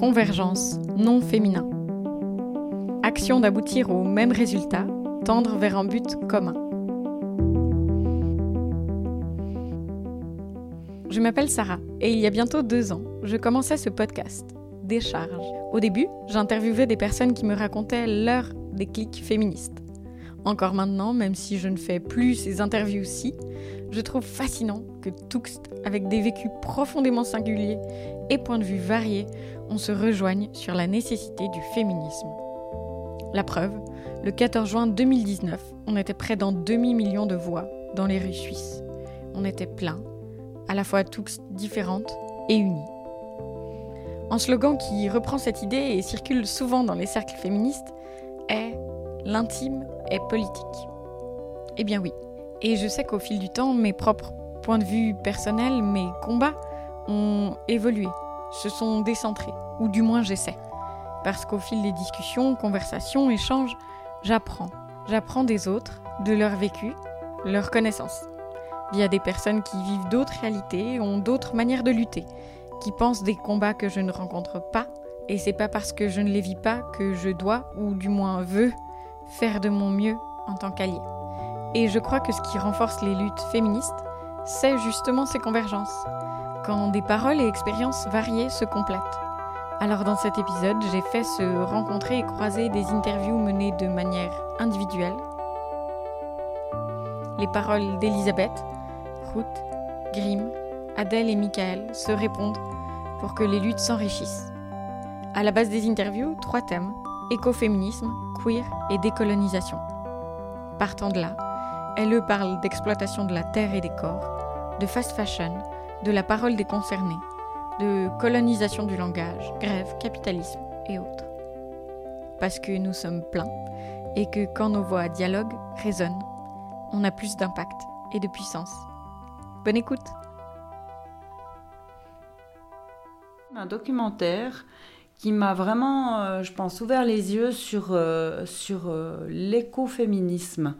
convergence, non féminin. Action d'aboutir au même résultat, tendre vers un but commun. Je m'appelle Sarah et il y a bientôt deux ans, je commençais ce podcast, Décharge. Au début, j'interviewais des personnes qui me racontaient leur déclic féministe. Encore maintenant, même si je ne fais plus ces interviews-ci, je trouve fascinant que Tuxt, avec des vécus profondément singuliers et points de vue variés, on se rejoigne sur la nécessité du féminisme. La preuve, le 14 juin 2019, on était près d'un demi-million de voix dans les rues suisses. On était plein, à la fois Tuxt différentes et unies. Un slogan qui reprend cette idée et circule souvent dans les cercles féministes est L'intime est politique. Eh bien oui. Et je sais qu'au fil du temps, mes propres points de vue personnels, mes combats ont évolué, se sont décentrés, ou du moins j'essaie. Parce qu'au fil des discussions, conversations, échanges, j'apprends. J'apprends des autres, de leur vécu, leurs connaissances. Via des personnes qui vivent d'autres réalités, ont d'autres manières de lutter, qui pensent des combats que je ne rencontre pas, et c'est pas parce que je ne les vis pas que je dois, ou du moins veux, faire de mon mieux en tant qu'allié. Et je crois que ce qui renforce les luttes féministes, c'est justement ces convergences, quand des paroles et expériences variées se complètent. Alors dans cet épisode, j'ai fait se rencontrer et croiser des interviews menées de manière individuelle. Les paroles d'Elisabeth, Ruth, Grimm, Adèle et Michael se répondent pour que les luttes s'enrichissent. À la base des interviews, trois thèmes écoféminisme, queer et décolonisation. Partant de là, elle parle d'exploitation de la terre et des corps, de fast fashion, de la parole des concernés, de colonisation du langage, grève, capitalisme et autres. Parce que nous sommes pleins et que quand nos voix dialoguent, résonnent, on a plus d'impact et de puissance. Bonne écoute Un documentaire qui m'a vraiment, euh, je pense, ouvert les yeux sur, euh, sur euh, l'écoféminisme.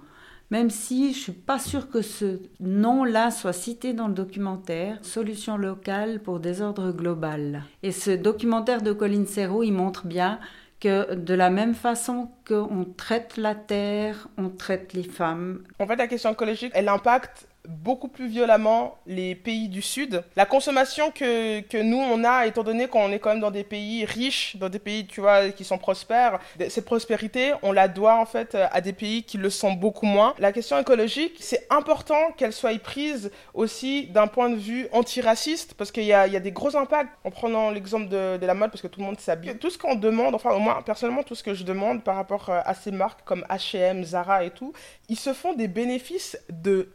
Même si je suis pas sûre que ce nom-là soit cité dans le documentaire, Solution locale pour désordre global. Et ce documentaire de Colin Serrault, il montre bien que de la même façon qu'on traite la terre, on traite les femmes. En fait, la question écologique, elle impacte beaucoup plus violemment les pays du Sud. La consommation que, que nous, on a, étant donné qu'on est quand même dans des pays riches, dans des pays, tu vois, qui sont prospères, cette prospérité, on la doit en fait à des pays qui le sont beaucoup moins. La question écologique, c'est important qu'elle soit prise aussi d'un point de vue antiraciste, parce qu'il y a, y a des gros impacts, en prenant l'exemple de, de, la mode, parce que tout le monde s'habille. Tout ce qu'on demande, enfin au moins personnellement, tout ce que je demande par rapport à ces marques comme H&M, Zara et tout, ils se font des bénéfices de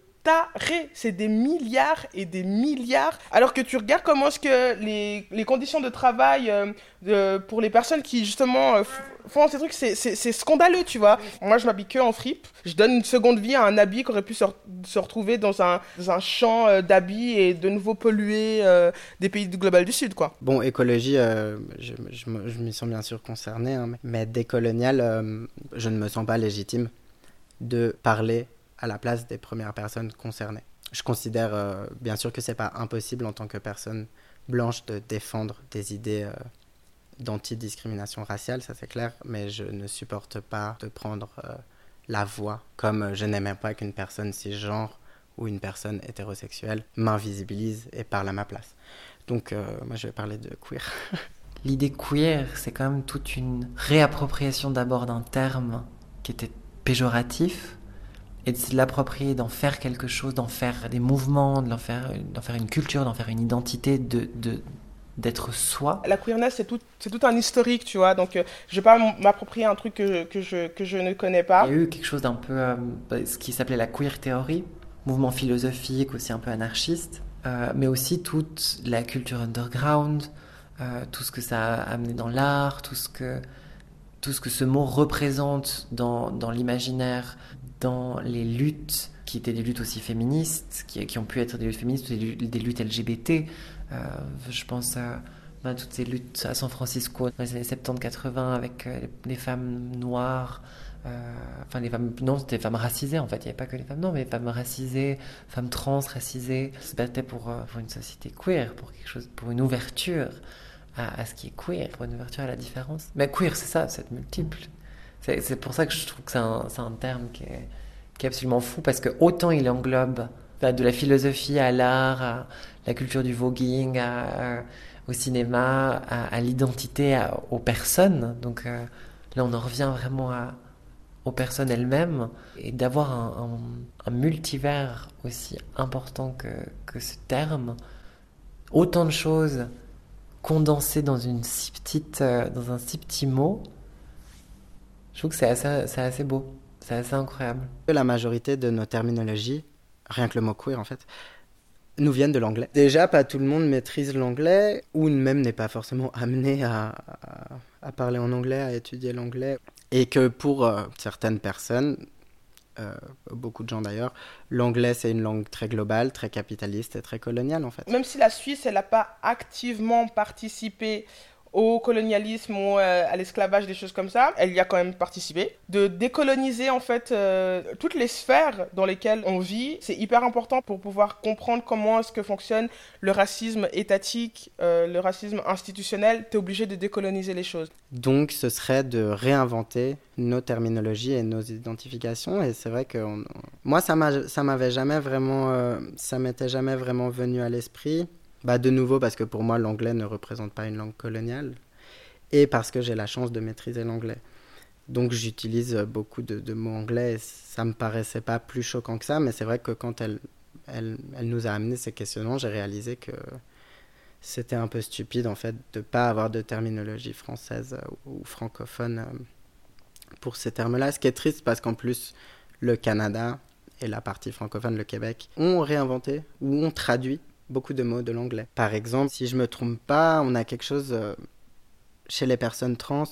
C'est des milliards et des milliards. Alors que tu regardes comment est-ce que les, les, conditions de travail euh, pour les personnes qui justement euh, font ces trucs, c'est scandaleux, tu vois. Moi, je m'habille que en fripe. Je donne une seconde vie à un habit qui aurait pu se, se retrouver dans un, dans un champ euh, d'habits et de nouveau polluer des pays du global du Sud, quoi. Bon, écologie, je, je, je m'y sens bien sûr concerné, hein, mais décolonial, je ne me sens pas légitime de parler à la place des premières personnes concernées. Je considère euh, bien sûr que c'est pas impossible en tant que personne blanche de défendre des idées euh, d'antidiscrimination raciale, ça c'est clair, mais je ne supporte pas de prendre euh, la voix comme je n'aimais pas qu'une personne cisgenre ou une personne hétérosexuelle m'invisibilise et parle à ma place. Donc moi je vais parler de queer. L'idée queer, c'est quand même toute une réappropriation d'abord d'un terme qui était péjoratif, et de l'approprier, d'en faire quelque chose, d'en faire des mouvements, d'en faire, faire une culture, d'en faire une identité, de, de d'être soi. La queerness, c'est tout, c'est tout un historique, tu vois. Donc, euh, je vais pas m'approprier un truc que, que, je, que je ne connais pas. Il y a eu quelque chose d'un peu, euh, ce qui s'appelait la queer theory, mouvement philosophique aussi un peu anarchiste, euh, mais aussi toute la culture underground, tout ce que ça a amené dans l'art, tout ce que tout ce que ce mot représente dans, dans l'imaginaire dans les luttes qui étaient des luttes aussi féministes, qui, ont pu être des luttes féministes des, luttes LGBT. Euh, je pense à ben, toutes ces luttes à San Francisco dans les années 70-80 avec euh, les femmes noires. Euh, enfin, les femmes, non, c'était femmes racisées en fait, il n'y avait pas que les femmes, non, mais les femmes racisées, femmes trans racisées, se battaient pour, pour une société queer, pour quelque chose, pour une ouverture. à, ce qui est queer, une ouverture à la différence. Mais queer, c'est ça, c'est multiple. C'est pour ça que je trouve que c'est un, terme qui est, absolument fou, parce que autant il englobe de la philosophie à l'art, à la culture du voguing, à, au cinéma, à, l'identité, aux personnes. Donc euh, là, on en revient vraiment aux personnes elles-mêmes et d'avoir un, un, multivers aussi important que, que ce terme. Autant de choses condensées dans, une si petite, euh, dans un si petit mot. Je trouve que c'est assez, c'est assez beau, c'est assez incroyable. La majorité de nos terminologies, rien que le mot queer en fait, nous viennent de l'anglais. Déjà, pas tout le monde maîtrise l'anglais, ou même n'est pas forcément amené à, à, parler en anglais, à étudier l'anglais. Et que pour euh, certaines personnes, euh, beaucoup de gens d'ailleurs, l'anglais c'est une langue très globale, très capitaliste et très coloniale en fait. Même si la Suisse, elle n'a pas activement participé au colonialisme ou euh, à l'esclavage, des choses comme ça, elle y a quand même participé. De décoloniser en fait euh, toutes les sphères dans lesquelles on vit, c'est hyper important pour pouvoir comprendre comment est-ce que fonctionne le racisme étatique, euh, le racisme institutionnel. Tu es obligé de décoloniser les choses. Donc ce serait de réinventer nos terminologies et nos identifications et c'est vrai que moi ça m'avait jamais vraiment ça m'était jamais vraiment venu à l'esprit bah, De nouveau, parce que pour moi, l'anglais ne représente pas une langue coloniale, et parce que j'ai la chance de maîtriser l'anglais. Donc j'utilise beaucoup de, mots anglais, et ça me paraissait pas plus choquant que ça, mais c'est vrai que quand elle, elle, elle nous a amené ces questionnements, j'ai réalisé que c'était un peu stupide en fait de pas avoir de terminologie française ou francophone euh, pour ces termes-là. Ce qui est triste parce qu'en plus le Canada et la partie francophone, le Québec, ont réinventé ou ont traduit beaucoup de mots de l'anglais. Par exemple, si je me trompe pas, on a quelque chose euh, chez les personnes trans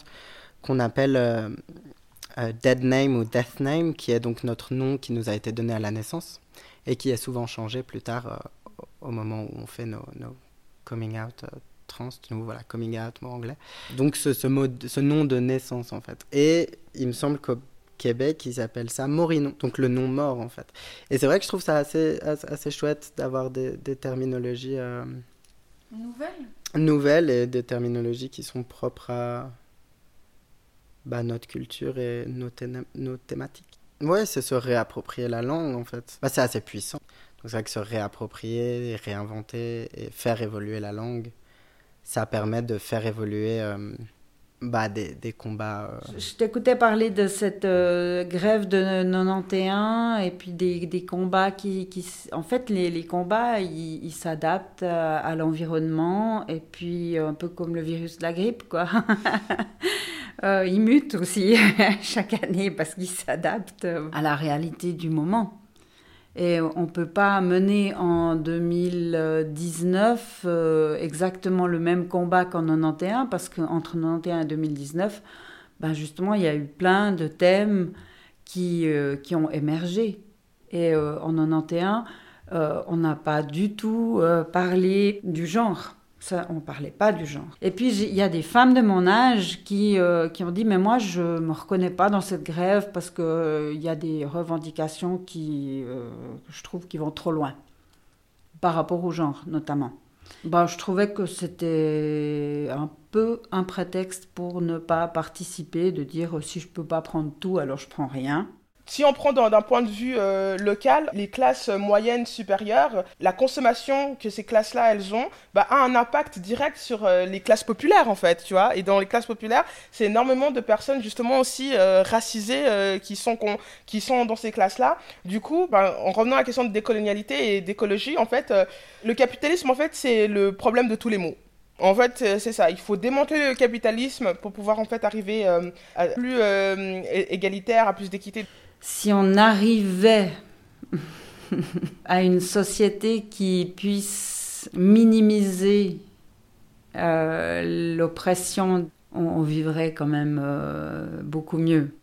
qu'on appelle euh, euh, dead name ou death name, qui est donc notre nom qui nous a été donné à la naissance et qui est souvent changé plus tard au moment où on fait nos, coming out trans, de voilà, coming out, mot anglais. Donc ce nom de naissance en fait. Et il me semble que Québec, ils appellent ça Morinon, donc le nom mort en fait. Et c'est vrai que je trouve ça assez, assez chouette d'avoir des, terminologies euh, nouvelles? nouvelles et des terminologies qui sont propres à bah, notre culture et nos, nos thématiques. Ouais, c'est se réapproprier la langue en fait. Bah, c'est assez puissant. Donc c'est vrai que se réapproprier, réinventer et faire évoluer la langue, ça permet de faire évoluer euh, bah, des, des combats. Euh. Je t'écoutais parler de cette euh, grève de 91 et puis des, des combats qui, qui, En fait, les, les combats, ils s'adaptent à, l'environnement et puis un peu comme le virus de la grippe, quoi. euh, ils mutent aussi chaque année parce qu'ils s'adaptent à la réalité du moment. Et on ne peut pas mener en 2019 euh, exactement le même combat qu'en 91, parce qu'entre 91 et 2019, ben justement, il y a eu plein de thèmes qui, euh, qui ont émergé. Et euh, en 91, on n'a pas du tout parlé du genre on ne parlait pas du genre. Et puis, il y a des femmes de mon âge qui, euh, qui ont dit, mais moi, je ne me reconnais pas dans cette grève parce qu'il euh, y a des revendications qui, euh, je trouve, qui vont trop loin, par rapport au genre, notamment. Bah, je trouvais que c'était un peu un prétexte pour ne pas participer, de dire, si je ne peux pas prendre tout, alors je prends rien. Si on prend d'un point de vue euh, local, les classes moyennes supérieures, la consommation que ces classes-là elles ont, bah, a un impact direct sur euh, les classes populaires en fait, tu vois. Et dans les classes populaires, c'est énormément de personnes justement aussi euh, racisées qui sont qui sont dans ces classes-là. Du coup, bah, en revenant à la question de décolonialité et d'écologie, en fait, le capitalisme en fait c'est le problème de tous les maux. En fait, c'est ça. Il faut démanteler le capitalisme pour pouvoir en fait arriver à plus égalitaire, à plus d'équité si on arrivait à une société qui puisse minimiser euh, l'oppression, on, vivrait quand même euh, beaucoup mieux.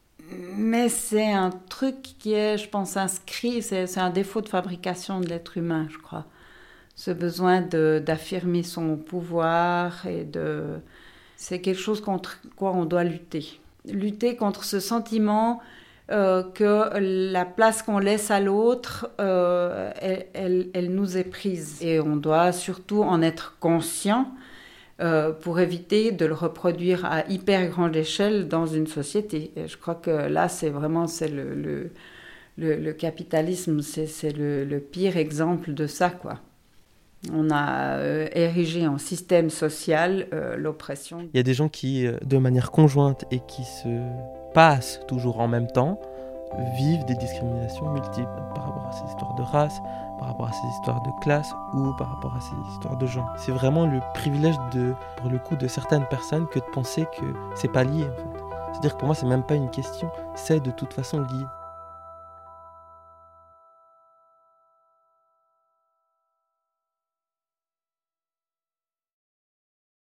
Mais c'est un truc qui est, je pense, inscrit, c'est un défaut de fabrication de l'être humain, je crois. Ce besoin d'affirmer son pouvoir et de... C'est quelque chose contre quoi on doit lutter. Lutter contre ce sentiment euh, que la place qu'on laisse à l'autre, euh, elle, nous est prise. Et on doit surtout en être conscient euh, pour éviter de le reproduire à hyper grande échelle dans une société. Je crois que là, c'est vraiment c'est le, capitalisme, c'est le, le, pire exemple de ça, quoi. On a euh, érigé en système social euh, l'oppression. Il y a des gens qui, de manière conjointe et qui se passent toujours en même temps, vivent des discriminations multiples par rapport à ces histoires de race, par rapport à ces histoires de classe ou par rapport à ces histoires de genre. C'est vraiment le privilège de, pour le coup, de certaines personnes que de penser que c'est pas lié. C'est-à-dire que pour moi, c'est même pas une question, c'est de toute façon lié.